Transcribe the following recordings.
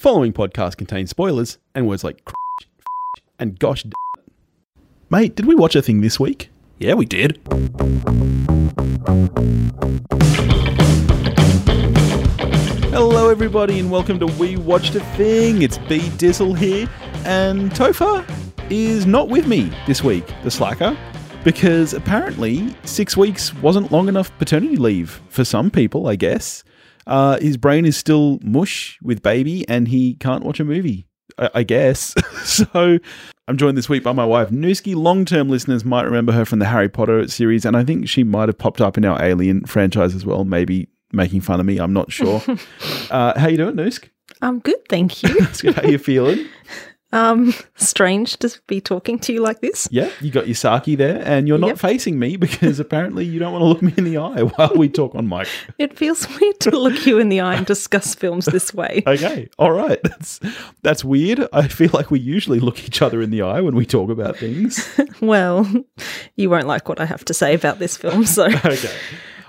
following podcast contains spoilers and words like and gosh. Mate, did we watch a thing this week? Yeah, we did. Hello, everybody, and welcome to We Watched a Thing. It's B Dizzle here, and Topher is not with me this week, the slacker, because apparently six weeks wasn't long enough paternity leave for some people, I guess. Uh, his brain is still mush with baby, and he can't watch a movie, I, I guess. so I'm joined this week by my wife, Nooski. Long term listeners might remember her from the Harry Potter series, and I think she might have popped up in our Alien franchise as well, maybe making fun of me. I'm not sure. uh, how you doing, Noosk? I'm good, thank you. how you feeling? Um, strange to be talking to you like this. Yeah, you got your sake there, and you're not Yep. facing me because apparently you don't want to look me in the eye while we talk on mic. It feels weird to look you in the eye and discuss films this way. Okay, all right, that's that's weird. I feel like we usually look each other in the eye when we talk about things. Well, you won't like what I have to say about this film, so okay.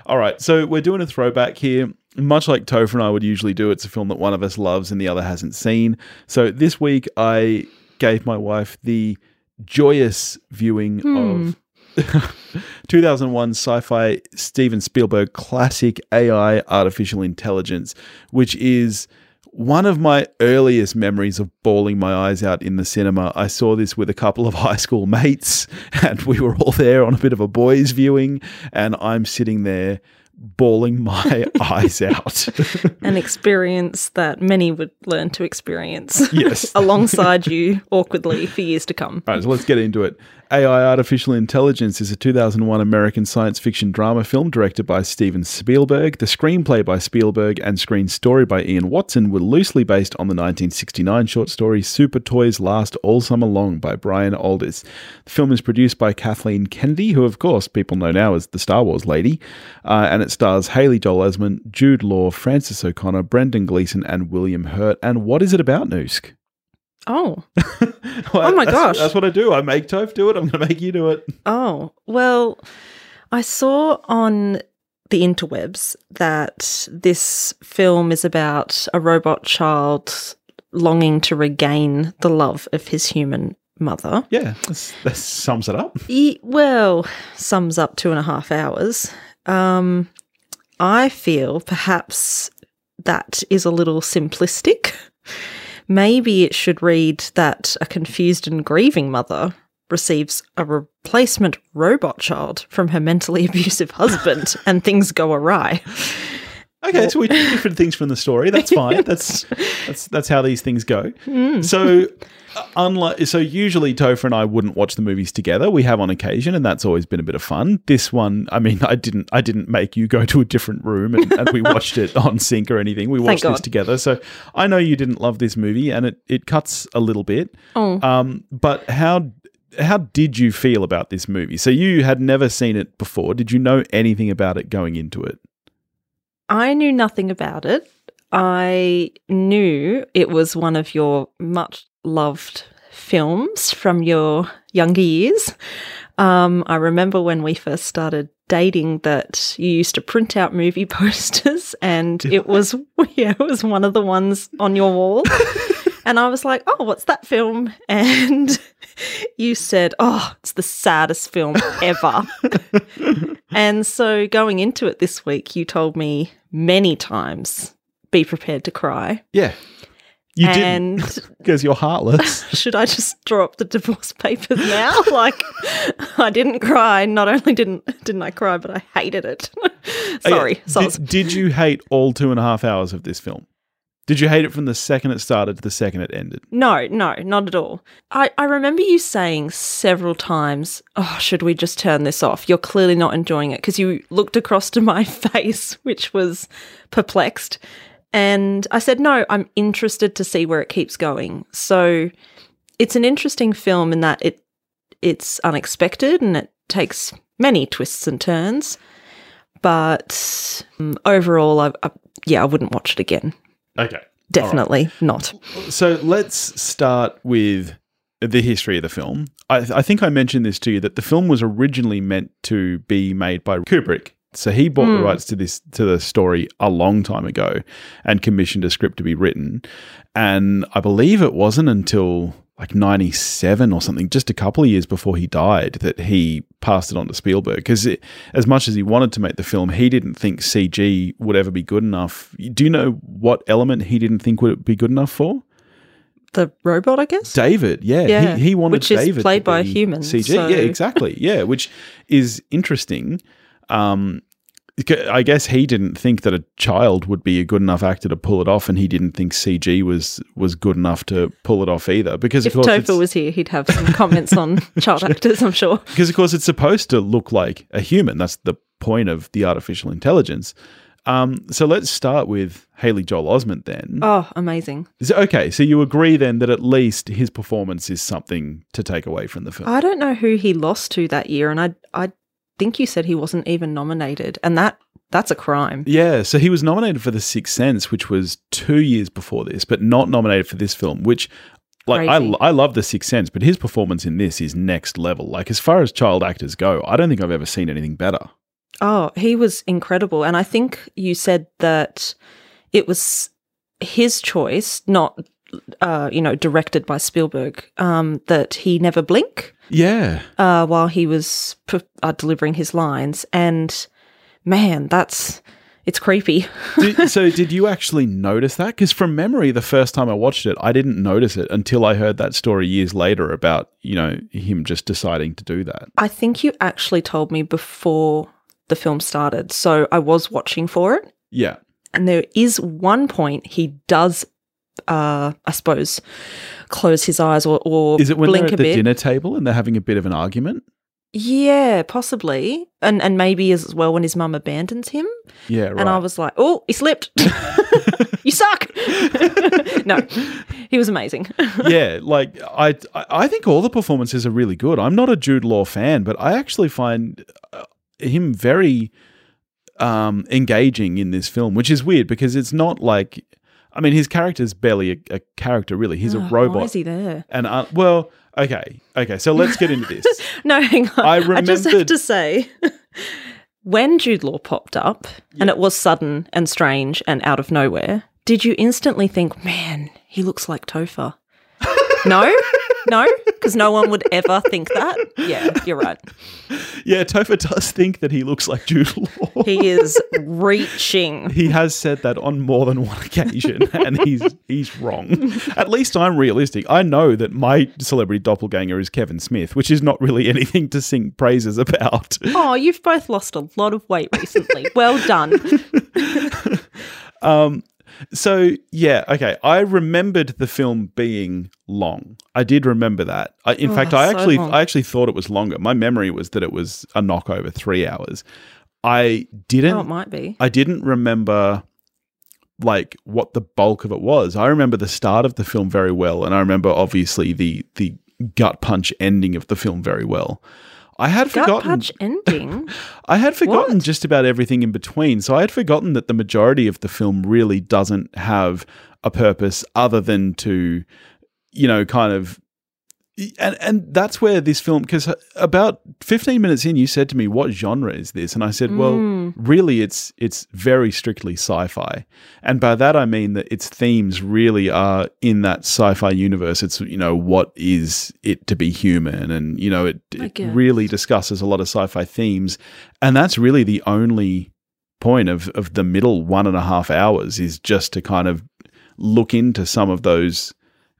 All right. So we're doing a throwback here. Much like Topher and I would usually do, it's a film that one of us loves and the other hasn't seen. So this week I gave my wife the joyous viewing hmm. of 2001 sci-fi Steven Spielberg classic AI artificial intelligence, which is one of my earliest memories of bawling my eyes out in the cinema. I saw this with a couple of high school mates, and we were all there on a bit of a boys' viewing, and I'm sitting there bawling my eyes out. an experience that many would learn to experience Yes. alongside you awkwardly for years to come. All right, so let's get into it. AI Artificial Intelligence is a 2001 American science fiction drama film directed by Steven Spielberg. The screenplay by Spielberg and screen story by Ian Watson were loosely based on the 1969 short story Supertoys Last All Summer Long by Brian Aldiss. The film is produced by Kathleen Kennedy, who, of course, people know now as the Star Wars lady, uh, and it stars Haley Joel Osment, Jude Law, Frances O'Connor, Brendan Gleeson, and William Hurt. And what is it about, Noosk? Oh, Well, my that's- gosh. That's what I do. I make Toph do it. I'm going to make you do it. oh. Well, I saw on the interwebs that this film is about a robot child longing to regain the love of his human mother. Yeah, that sums it up. E- well, sums up two and a half hours. Um, I feel perhaps that is a little simplistic. Maybe it should read that a confused and grieving mother receives a replacement robot child from her mentally abusive husband and things go awry. Okay, so we do different things from the story. That's fine. That's that's that's how these things go. Hmm. So, uh, unlike so, usually Topher and I wouldn't watch the movies together. We have on occasion, and that's always been a bit of fun. This one, I mean, I didn't I didn't make you go to a different room and, and we watched it on sync or anything. We watched this together. So I know you didn't love this movie, and it it cuts a little bit. Oh, Um, but how how did you feel about this movie? So you had never seen it before. Did you know anything about it going into it? I knew nothing about it. I knew it was one of your much loved films from your younger years. Um, I remember when we first started dating that you used to print out movie posters, and it was yeah, it was one of the ones on your wall. and I was like, "Oh, what's that film?" And you said, "Oh, it's the saddest film ever." And so going into it this week, you told me many times, be prepared to cry. Yeah, you didn't because you're heartless. should I just draw up the divorce papers now? like I didn't cry. Not only didn't didn't I cry, but I hated it. Oh, Sorry. Okay, So Did, did you hate all two and a half hours of this film? Did you hate it from the second it started to the second it ended? no, no, not at all. I, I remember you saying several times, Oh, should we just turn this off? You're clearly not enjoying it because you looked across to my face, which was perplexed. And I said, No, I'm interested to see where it keeps going. So it's an interesting film in that it it's unexpected and it takes many twists and turns. But um, overall, I, I, yeah, I wouldn't watch it again. Okay. Definitely not. So let's start with the history of the film. I, I think I mentioned this to you that the film was originally meant to be made by Kubrick So he bought the Hmm. rights to this to the story a long time ago and commissioned a script to be written. And I believe it wasn't until like 97 or something, just a couple of years before he died, that he passed it on to Spielberg. Because as much as he wanted to make the film, he didn't think CG would ever be good enough. Do you know what element he didn't think would be good enough for? The robot, I guess. David, yeah, Yeah, he, he wanted which is David to played by a human, CG, so- yeah, exactly, yeah, which is interesting. Um, I guess he didn't think that a child would be a good enough actor to pull it off, and he didn't think CG was was good enough to pull it off either. Because if Topher was here, he'd have some comments on child actors, I'm sure. because of course it's supposed to look like a human. That's the point of the artificial intelligence. Um, so let's start with Haley Joel Osment then. Oh, amazing. So- okay, so you agree then that at least his performance is something to take away from the film. I don't know who he lost to that year, and I I think you said he wasn't even nominated, and that that's a crime. Yeah, so he was nominated for The Sixth Sense, which was two years before this, but not nominated for this film. Which, like, I, I love The Sixth Sense, but his performance in this is next level. Like, as far as child actors go, I don't think I've ever seen anything better. Oh, he was incredible, and I think you said that it was his choice, not uh, you know directed by Spielberg. Um, that he never blink Yeah, uh, while he was p- uh, delivering his lines, and man, that's it's creepy. Did- so did you actually notice that? Because from memory, the first time I watched it, I didn't notice it until I heard that story years later about you know him just deciding to do that. I think you actually told me before the film started, so I was watching for it. Yeah, And there is one point he does, uh, I suppose, close his eyes or, or is it when blink they're at a the bit. dinner table and they're having a bit of an argument? Yeah, possibly, and and maybe as well when his mum abandons him, Yeah, right. and I was like, oh, he slipped. you suck. no, he was amazing. yeah, like I, I I think all the performances are really good. I'm not a Jude Law fan, but I actually find uh, him very um, engaging in this film, which is weird because it's not like, I mean, his character's barely a, a character really. He's Oh, a Why robot, is he there? and uh, well, okay, okay. So let's get into this. No, hang on. I I, just have to say, when Jude Law popped up, and it was sudden and strange and out of nowhere, did you instantly think, man, he looks like Topher? no? No? Because no one would ever think that? Yeah, you're right. yeah, Topher does think that he looks like Jude Law. He is reaching. He has said that on more than one occasion, and he's he's wrong. At least I'm realistic. I know that my celebrity doppelganger is Kevin Smith, which is not really anything to sing praises about. Oh, you've both lost a lot of weight recently. Well done. Um, so yeah, okay. I remembered the film being long. I did remember that. I, in Oh, fact, I actually. I actually thought it was longer. My memory was that it was a knock over three hours. I didn't. Oh, it might be. I didn't remember like what the bulk of it was. I remember the start of the film very well, and I remember obviously the the gut punch ending of the film very well. I had Gut forgotten. punch ending. I had forgotten What? just about everything in between. So I had forgotten that the majority of the film really doesn't have a purpose other than to, you know, kind of. And and that's where this film because about 15 minutes in you said to me what genre is this? And I said well Mm. really it's it's very strictly sci-fi. And by that I mean that its themes really are in that sci-fi universe. It's you know what is it to be human? And you know it, it really discusses a lot of sci-fi themes. And that's really the only point of of the middle one and a half hours is just to kind of look into some of those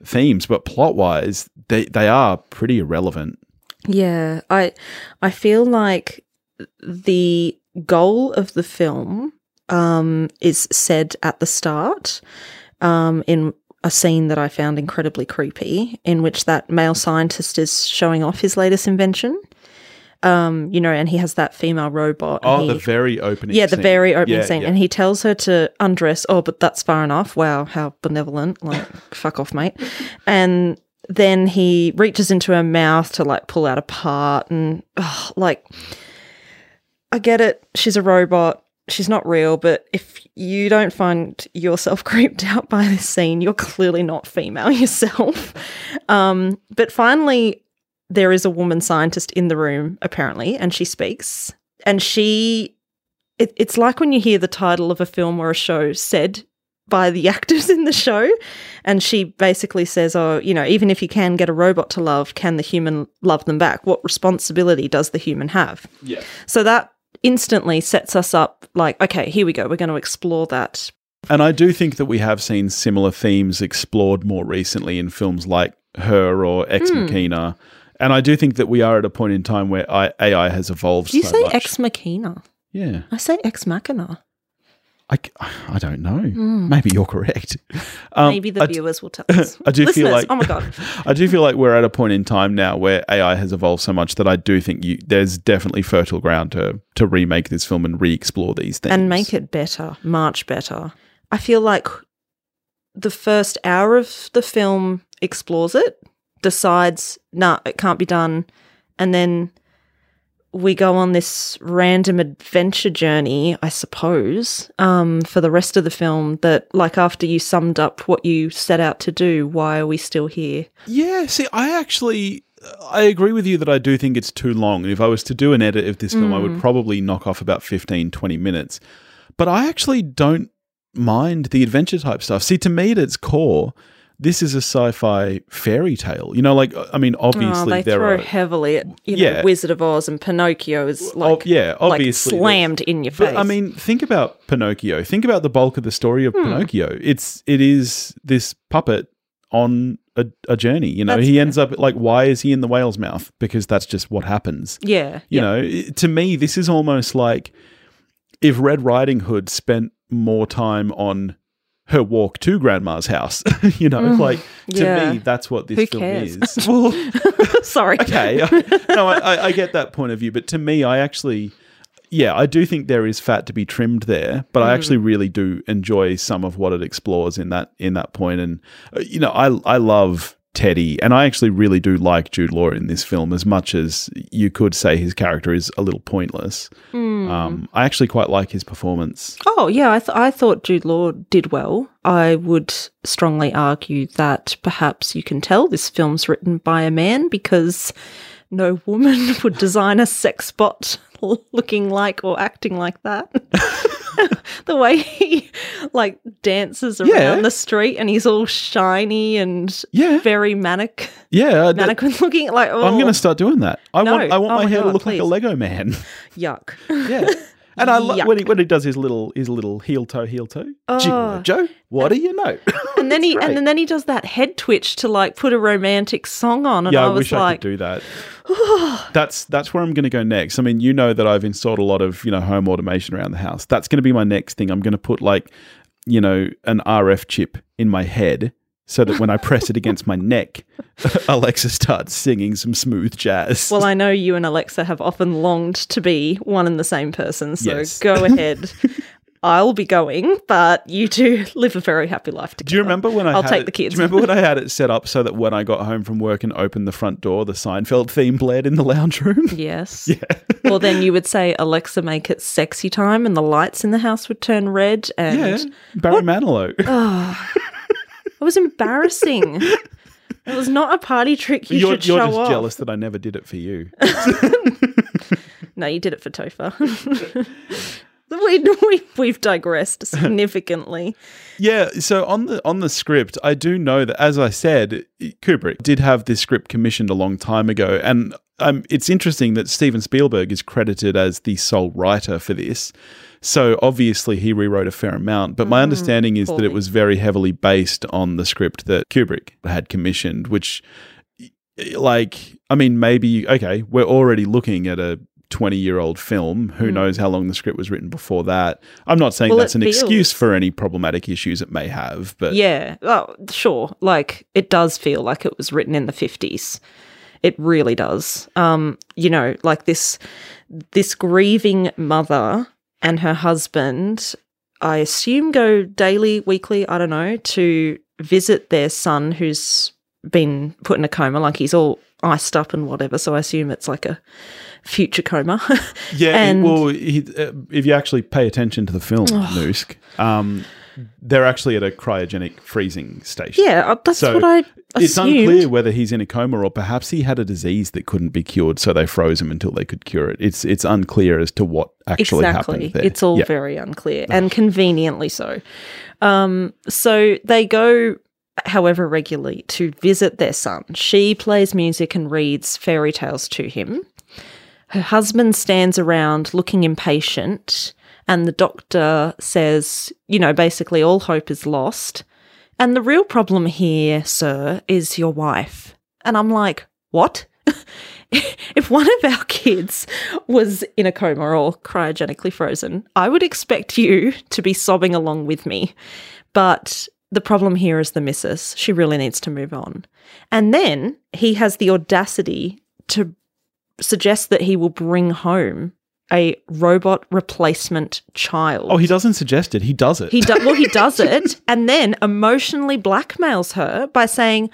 themes but plot wise they they are pretty irrelevant Yeah, I I feel like the goal of the film um, is said at the start um, in a scene that I found incredibly creepy, in which that male scientist is showing off his latest invention. Um, you know, and he has that female robot. oh he- the very opening yeah, the scene. very opening Yeah, scene. yeah. And he tells her to undress. Oh, but that's far enough. Wow, how benevolent. Like, fuck off, mate. And then he reaches into her mouth to like pull out a part. And ugh, like, I get it. She's a robot. She's not real. But if you don't find yourself creeped out by this scene, you're clearly not female yourself. Um, but finally, there is a woman scientist in the room, apparently, and she speaks. And she it, it's like when you hear the title of a film or a show said by the actors in the show, and she basically says, "Oh, you know, even if you can get a robot to love, can the human love them back? What responsibility does the human have?" Yeah. So that instantly sets us up like, okay, here we go. We're going to explore that. And I do think that we have seen similar themes explored more recently in films like Her or Ex Hmm. Machina. And I do think that we are at a point in time where I, AI has evolved Do you so say much. ex machina? yeah. I say ex machina. I don't know. Maybe you're correct. Um. Maybe the I d- viewers will tell us. I do feel like oh my god, I do feel like we're at a point in time now where AI has evolved so much that I do think you there's definitely fertile ground to to remake this film and re-explore these things and make it better, much better. I feel like the first hour of the film explores it, decides, nah, it can't be done, and then we go on this random adventure journey, I suppose, um, for the rest of the film. That, like, after you summed up what you set out to do, why are we still here? Yeah, see, I actually I agree with you that I do think it's too long. If I was to do an edit of this film, I Mm. would probably knock off about 15 20 minutes. But I actually don't mind the adventure type stuff. See, to me at its core, this is a sci-fi fairy tale. You know, like I mean, Oh, obviously they there throw are heavily at you know Yeah. Wizard of Oz and Pinocchio is like oh, yeah, like obviously there's- slammed in your face. But I mean, think about Pinocchio. Think about the bulk of the story Hmm. of Pinocchio. It's it is this puppet on a, a journey. You know, That's he fair. ends up like, why is he in the whale's mouth? Because that's just what happens. yeah, You yeah. know, to me, this is almost like if Red Riding Hood spent more time on her walk to Grandma's house. you know, like to Mm. Yeah. me, that's what this Who film cares? is. Well, Sorry. okay. I- no, I, I- get that point of view, but to me, I actually, yeah, I do think there is fat to be trimmed there, but I actually really do enjoy some of what it explores in that in that point, and uh, you know, I I love. Teddy, and I actually really do like Jude Law in this film as much as you could say his character is a little pointless. Um, I actually quite like his performance. Oh yeah, I, th- I thought Jude Law did well. I would strongly argue that perhaps you can tell this film's written by a man because no woman would design a sex bot looking like or acting like that. the way he like dances around Yeah. the street and he's all shiny and Yeah, very manic yeah. Uh, that- mannequin looking like oh I'm going to start doing that. I No. want I want Oh my hair to God, look like a. Lego man. yuck. Yeah. And I love when he when he does his little his little heel toe heel toe. Gigolo Oh. Joe, what do you know? And then he great. and then he does that head twitch to like put a romantic song on, and yeah, I I, was wish I like, could do that. that's that's where I'm going to go next. I mean, you know that I've installed a lot of you know home automation around the house. That's going to be my next thing. I'm going to put like you know an RF chip in my head so that when I press it against my neck, Alexa starts singing some smooth jazz. Well, I know you and Alexa have often longed to be one and the same person, so Yes. go ahead. I'll be going, but you two live a very happy life together. Do you remember when I I'll had take it- the kids. Do you remember when I had it set up so that when I got home from work and opened the front door, the Seinfeld theme blared in the lounge room? Yes. Yeah. well, then you would say, Alexa, make it sexy time, and the lights in the house would turn red. And Yeah, Barry Manilow. Ah. It was embarrassing. it was not a party trick you you're should you're show just off. jealous that I never did it for you. No, you did it for Topher. we, we, we've digressed significantly. Yeah, so on the on the script, I do know that as I said, Kubrick did have this script commissioned a long time ago, and um, it's interesting that Steven Spielberg is credited as the sole writer for this. So obviously he rewrote a fair amount, but my understanding is that it was very heavily based on the script that Kubrick had commissioned, which like I mean maybe okay, we're already looking at a 20 year old film. Who knows how long the script was written before that? I'm not saying Well, that's an excuse for any problematic issues it may have, but Yeah, well, sure. Like it does feel like it was written in the fifties. It really does. Um, you know, like this this grieving mother and her husband, I assume go daily, weekly, I don't know, to visit their son who's been put in a coma, like he's all iced up and whatever. So I assume it's like a future coma. Yeah, And- well, he, uh, if you actually pay attention to the film, Noosk, um, they're actually at a cryogenic freezing station. yeah, uh, that's So what I It's unclear whether he's in a coma or perhaps he had a disease that couldn't be cured, so they froze him until they could cure it. It's it's unclear as to what actually exactly. happened there. It's all very unclear and conveniently so. Um, so they go, however, regularly to visit their son. She plays music and reads fairy tales to him. Her husband stands around looking impatient, and the doctor says, you know, basically all hope is lost. And the real problem here, sir, is your wife. And I'm like, what? if one of our kids was in a coma or cryogenically frozen, I would expect you to be sobbing along with me. But the problem here is the missus. She really needs to move on. And then he has the audacity to suggest that he will bring home a robot replacement child. Oh, he doesn't suggest it. He does it. He do- well, he does it, and then emotionally blackmails her by saying,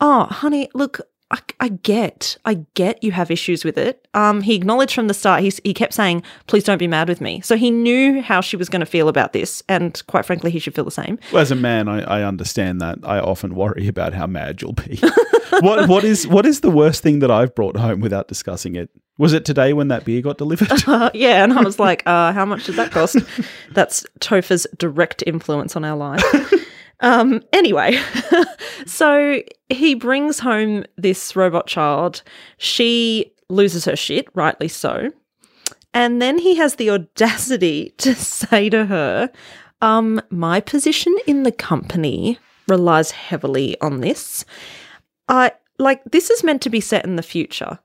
"Oh, honey, look, I, I get, I get you have issues with it." Um, he acknowledged from the start. He he kept saying, "Please don't be mad with me." So he knew how she was going to feel about this, and quite frankly, he should feel the same. Well, As a man, I, I understand that. I often worry about how mad you'll be. what what is what is the worst thing that I've brought home without discussing it? Was it today when that beer got delivered? Uh, yeah, and I was like, uh, "How much did that cost?" That's Topher's direct influence on our life. Um, anyway, so he brings home this robot child. She loses her shit, rightly so. And then he has the audacity to say to her, um, my position in the company relies heavily on this. I like this is meant to be set in the future.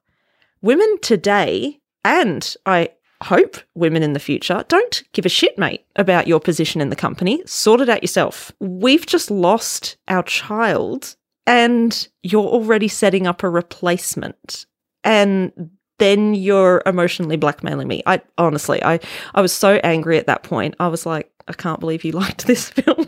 Women today, and I hope women in the future, don't give a shit, mate, about your position in the company. Sort it out yourself. We've just lost our child, and you're already setting up a replacement. And then you're emotionally blackmailing me. I honestly, I, I was so angry at that point. I was like, I can't believe you liked this film.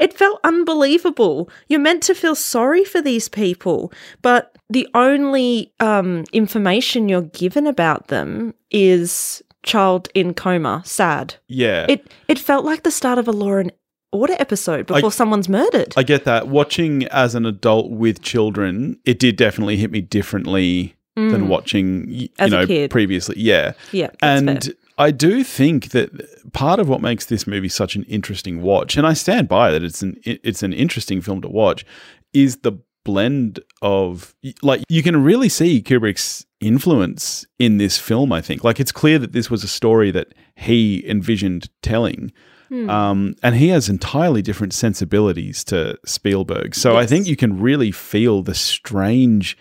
it felt unbelievable. You're meant to feel sorry for these people, but the only um, information you're given about them is child in coma, sad. yeah. It it felt like the start of a Law and Order episode before someone's murdered. I get that. Watching as an adult with children, it did definitely hit me differently than watching, you Mm. As a know, kid. previously. Yeah. yeah, and fair. I do think that part of what makes this movie such an interesting watch, and I stand by that it's an it's an interesting film to watch, is the blend of like you can really see Kubrick's influence in this film. I think like it's clear that this was a story that he envisioned telling. Hmm. Um, and he has entirely different sensibilities to Spielberg. So I think you can really feel the strange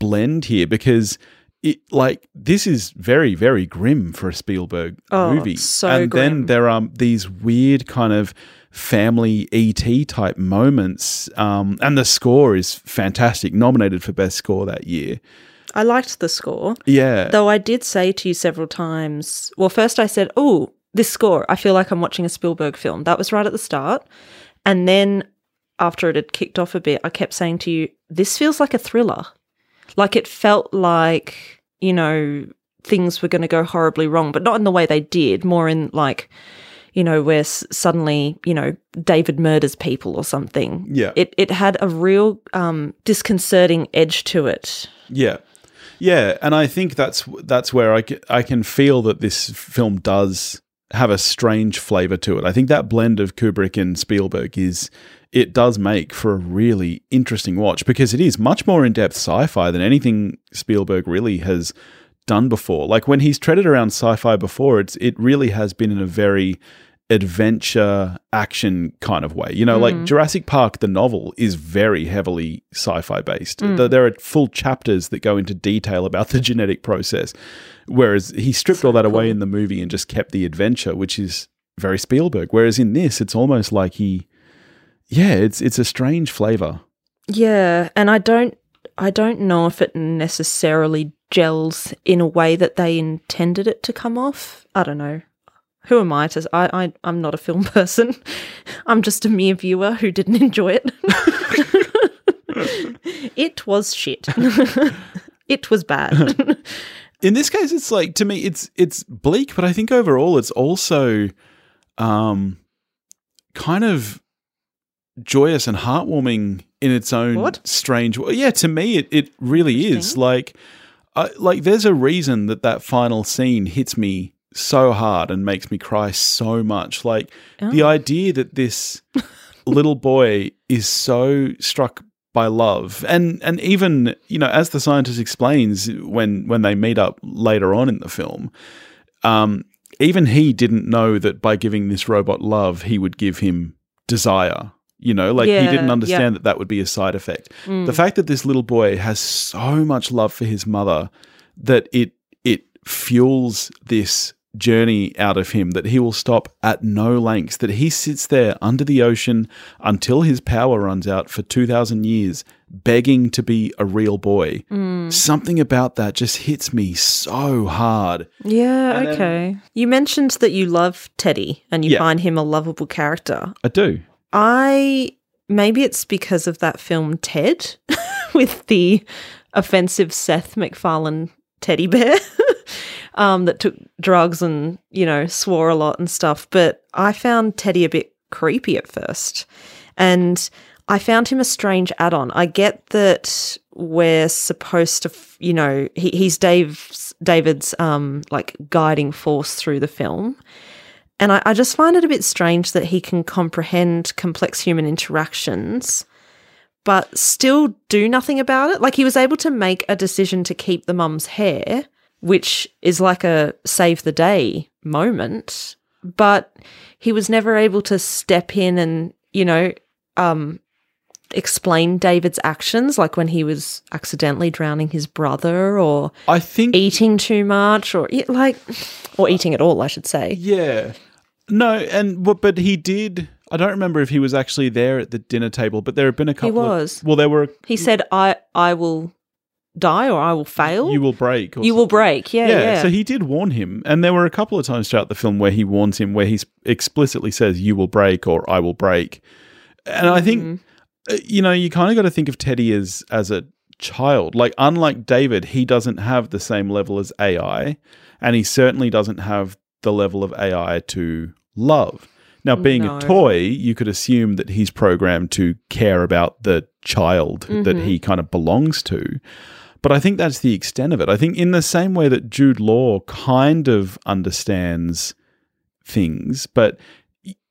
blend here because it like this is very very grim for a Spielberg Oh, movie. so and then there are these weird kind of family ET type moments um, and the score is fantastic nominated for best score that year. I liked the score. Yeah. Though I did say to you several times, well, first I said, oh, this score, I feel like I'm watching a Spielberg film. That was right at the start. And then after it had kicked off a bit, I kept saying to you, this feels like a thriller. Like it felt like, you know, things were going to go horribly wrong, but not in the way they did, more in like, you know, where s- suddenly, you know, David murders people or something. Yeah. It, it had a real um, disconcerting edge to it. Yeah. Yeah, and I think that's that's where I, I can feel that this film does have a strange flavor to it. I think that blend of Kubrick and Spielberg is it does make for a really interesting watch because it is much more in-depth sci-fi than anything Spielberg really has done before. Like when he's treaded around sci-fi before, it's it really has been in a very adventure action kind of way. You know, like mm. Jurassic Park, the novel, is very heavily sci fi based. Mm. Th- There are full chapters that go into detail about the genetic process. Whereas he stripped all that away in the movie and just kept the adventure, which is very Spielberg. Whereas in this, it's almost like he, yeah, it's it's a strange flavor. Yeah, and I don't I don't know if it necessarily gels in a way that they intended it to come off. I don't know. Who am I to I, I I'm not a film person. I'm just a mere viewer who didn't enjoy it. it was shit. it was bad. in this case it's like to me it's it's bleak but i think overall it's also um kind of joyous and heartwarming in its own What? strange way yeah to me it, it really is like I, like there's a reason that that final scene hits me so hard and makes me cry so much like the Oh. idea that this little boy is so struck by love and and even you know as the scientist explains when when they meet up later on in the film um even he didn't know that by giving this robot love he would give him desire you know like he didn't yeah. understand that that would be a side effect Mm. the fact that this little boy has so much love for his mother that it it fuels this journey out of him that he will stop at no lengths that he sits there under the ocean until his power runs out for 2000 years begging to be a real boy Mm. something about that just hits me so hard Yeah, And then- okay. you mentioned that you love Teddy and you Yeah. find him a lovable character. i do I maybe it's because of that film Ted with the offensive Seth MacFarlane teddy bear um, that took drugs and you know swore a lot and stuff. But I found Teddy a bit creepy at first, and I found him a strange add-on. I get that we're supposed to, you know, he, he's Dave's David's um, like guiding force through the film. And I, I just find it a bit strange that he can comprehend complex human interactions, but still do nothing about it. Like he was able to make a decision to keep the mum's hair, which is like a save the day moment, but he was never able to step in and, you know, um, explain David's actions, like when he was accidentally drowning his brother or i think eating too much or like, or eating at all, I should say. Yeah. No, and but, but he did. I don't remember if he was actually there at the dinner table, but there have been a couple. He was. Of, well, there were. He said, "I I will die or I will fail. You will break. You will break." Yeah, Yeah, yeah. So he did warn him, and there were a couple of times throughout the film where he warns him, where he explicitly says, "You will break" or "I will break." And I think Mhm. uh, you know you kind of got to think of Teddy as as a child. Like unlike David, he doesn't have the same level as AI, and he certainly doesn't have the level of AI to love. Now, being No. a toy, you could assume that he's programmed to care about the child that Mhm. he kind of belongs to. But I think that's the extent of it. I think in the same way that Jude Law kind of understands things, but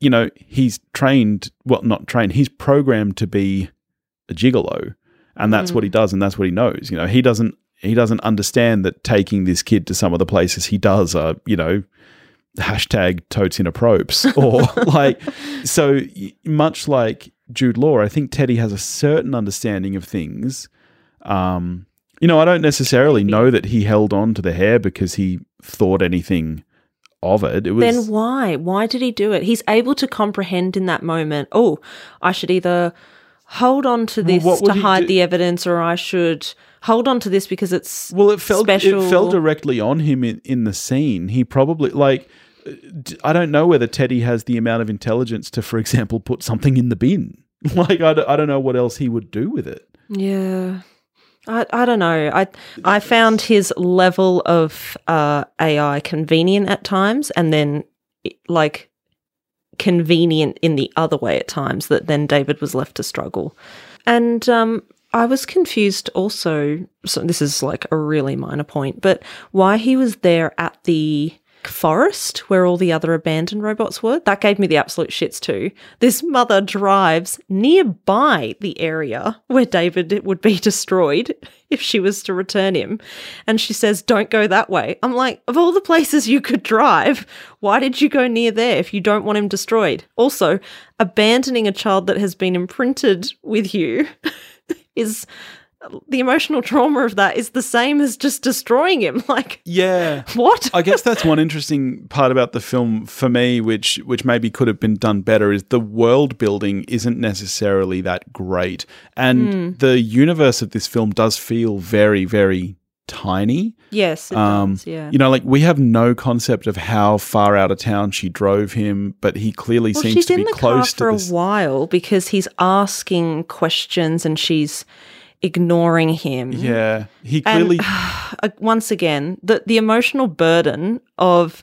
you know, he's trained, well, not trained, he's programmed to be a gigolo. And that's Mm. what he does and that's what he knows. You know, he doesn't he doesn't understand that taking this kid to some of the places he does are, you know, hashtag totes in a propes or like so much like Jude Law, I think Teddy has a certain understanding of things. Um, you know, I don't necessarily Maybe. know that he held on to the hair because he thought anything of it. It was Then why? Why did he do it? He's able to comprehend in that moment. Oh, I should either hold on to this would to hide do- the evidence, or I should hold on to this because it's well, it fell special. it fell directly on him in, in the scene. He probably like I don't know whether Teddy has the amount of intelligence to, for example, put something in the bin. Like I, d- I don't know what else he would do with it. Yeah. I, I don't know. I I found his level of uh, AI convenient at times, and then like convenient in the other way at times. That then David was left to struggle, and um, I was confused also. So this is like a really minor point, but why he was there at the forest where all the other abandoned robots were? That gave me the absolute shits too. This mother drives nearby the area where david would be destroyed if she was to return him and she says don't go that way. I'm like of all the places you could drive why did you go near there if you don't want him destroyed? Also abandoning a child that has been imprinted with you is the emotional trauma of that is the same as just destroying him. Like Yeah. what? I guess that's one interesting part about the film for me, which which maybe could have been done better, is the world building isn't necessarily that great, and hmm. the universe of this film does feel very very tiny. Yes, it Um, does. Yeah. You know, like we have no concept of how far out of town she drove him, but he clearly well, seems to be the car close for to a while because he's asking questions and she's ignoring him. Yeah, he clearly. uh, once again, the the emotional burden of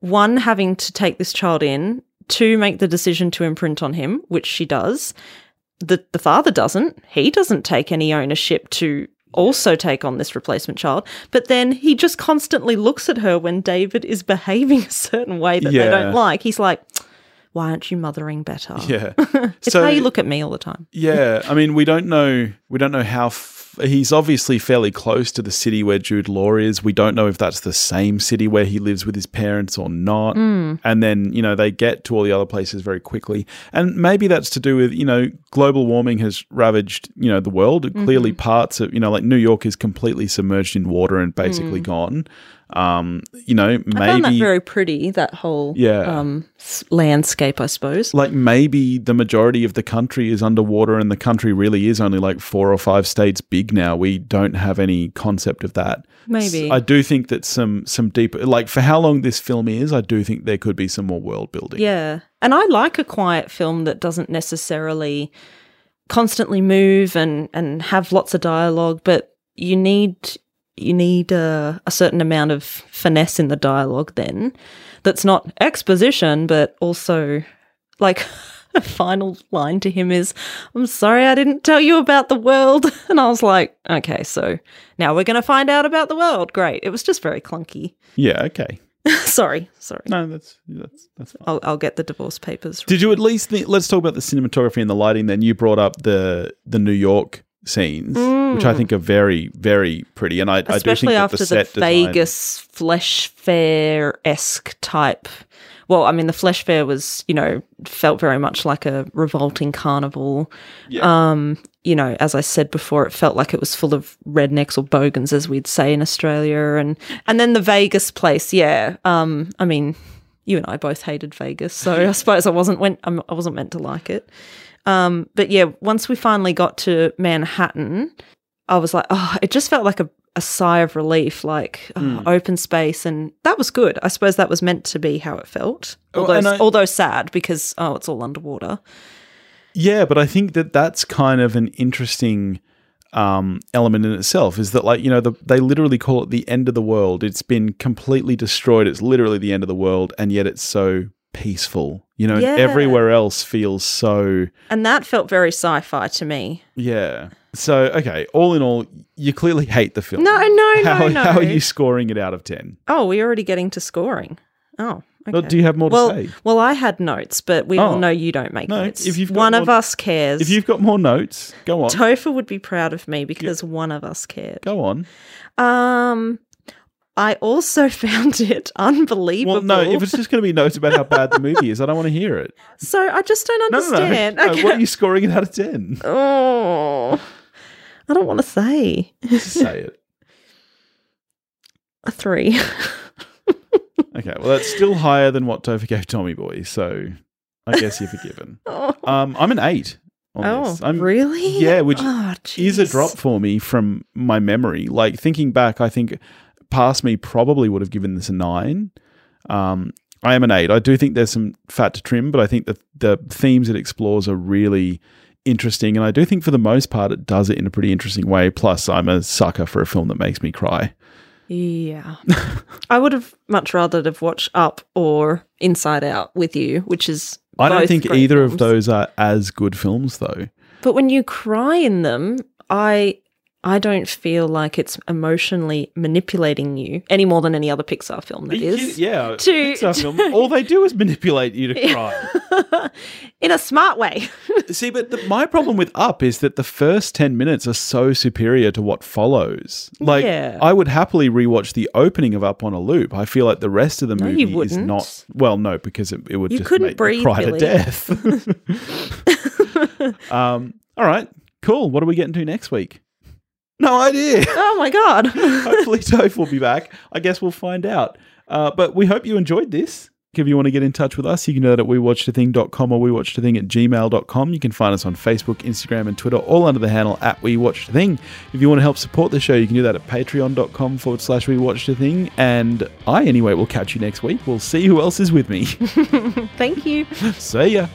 one having to take this child in, two make the decision to imprint on him, which she does. The the father doesn't. He doesn't take any ownership to also take on this replacement child. But then he just constantly looks at her when David is behaving a certain way that they don't like. He's like, "Why aren't you mothering better?" yeah, It's So- how you look at me all the time. yeah. I mean, we don't know. We don't know how. F- he's obviously fairly close to the city where Jude Law is. We don't know if that's the same city where he lives with his parents or not. Hmm. And then you know they get to all the other places very quickly, and maybe that's to do with you know global warming has ravaged you know the world. Clearly, mm-hmm. parts of you know like New York is completely submerged in water and basically hmm. gone. Um, you know, I found that maybe very pretty. That whole Yeah. um, landscape, I suppose. like maybe the majority of the country is underwater and the country really is only like four or five states big now we don't have any concept of that Maybe. I do think that some some deeper like for how long this film is i do think there could be some more world building Yeah. And I like a quiet film that doesn't necessarily constantly move and, and have lots of dialogue, but you need you need a, a certain amount of finesse in the dialogue then that's not exposition but also like a final line to him is i'm sorry i didn't tell you about the world. And i was like okay so now we're going to find out about the world. Great. It was just very clunky. Yeah okay. Sorry sorry. No that's that's that's fine. I'll, I'll get the divorce papers did you at least think let's talk about the cinematography and the lighting then. You brought up the the new york scenes which i think are very very pretty and i, I do think Mm. especially after the the, set design- Vegas flesh fair esque type. Well, I mean, the flesh fair was, you know, felt very much like a revolting carnival. Yeah. Um, you know, as I said before, it felt like it was full of rednecks or bogans, as we'd say in Australia, and and then the Vegas place, yeah. Um, I mean, you and I both hated Vegas, so I suppose I wasn't went, I wasn't meant to like it. Um, but yeah, once we finally got to Manhattan, I was like, oh, it just felt like a, a sigh of relief, like oh, Hmm. open space, and that was good. I suppose that was meant to be how it felt, Oh, although and I- although sad because oh, it's all underwater. Yeah, but I think that that's kind of an interesting um, element in itself. Is that like you know the, they literally call it the end of the world. It's been completely destroyed. It's literally the end of the world, and yet it's so peaceful. You know, Yeah. everywhere else feels so And that felt very sci-fi to me. yeah. So okay, all in all, you clearly hate the film. No, no, how, no, no. how are you scoring it out of ten? Oh, we're already getting to scoring. Oh, okay. Well, do you have more to well, say? well, I had notes, but we all Oh. know you don't make No, notes. if you've got one of us cares. If you've got more notes, go on. Topher would be proud of me because one of us cared. Go on. Um, I also found it unbelievable. Well, no, if it's just going to be notes about how bad the movie is, I don't want to hear it. so I just don't No, no, no. understand. no Okay. what are you scoring it out of 10? Oh, I don't want to say Say it. a three. Okay, well, that's still higher than what Topher gave Tommy Boy, so I guess you're forgiven. oh, Um, I'm an 8 on oh this. I'm, really? yeah, which oh, is a drop for me from my memory. Like, thinking back, I think past me probably would have given this a 9. Um, I am an 8. I do think there's some fat to trim, but I think that the themes it explores are really interesting. And I do think for the most part, it does it in a pretty interesting way. Plus, I'm a sucker for a film that makes me cry. Yeah, I would have much rather have watched Up or Inside Out with you, which is. I don't think either of those are as good films, though. But when you cry in them, I I don't feel like it's emotionally manipulating you any more than any other Pixar film that is. yeah, To- Pixar film. All they do is manipulate you to cry. in a smart way. See, but the, my problem with Up is that the first ten minutes are so superior to what follows. Like, Yeah. I would happily rewatch the opening of Up on a loop. I feel like the rest of the No, movie is wouldn't. Well, no, because it, it would You just couldn't make breathe, cry Billy. to death. um, all right, cool. What are we getting to next week? No idea. oh my god. Hopefully, Toph will be back. I guess we'll find out. Uh, but we hope you enjoyed this. If you want to get in touch with us, you can do that at wewatchedathing.com or wewatchedathing at gmail.com. You can find us on Facebook, Instagram, and Twitter, all under the handle at wewatchedathing. If you want to help support the show, you can do that at patreon.com forward slash wewatchedathing. And I, anyway, will catch you next week. We'll see who else is with me. Thank you. see ya.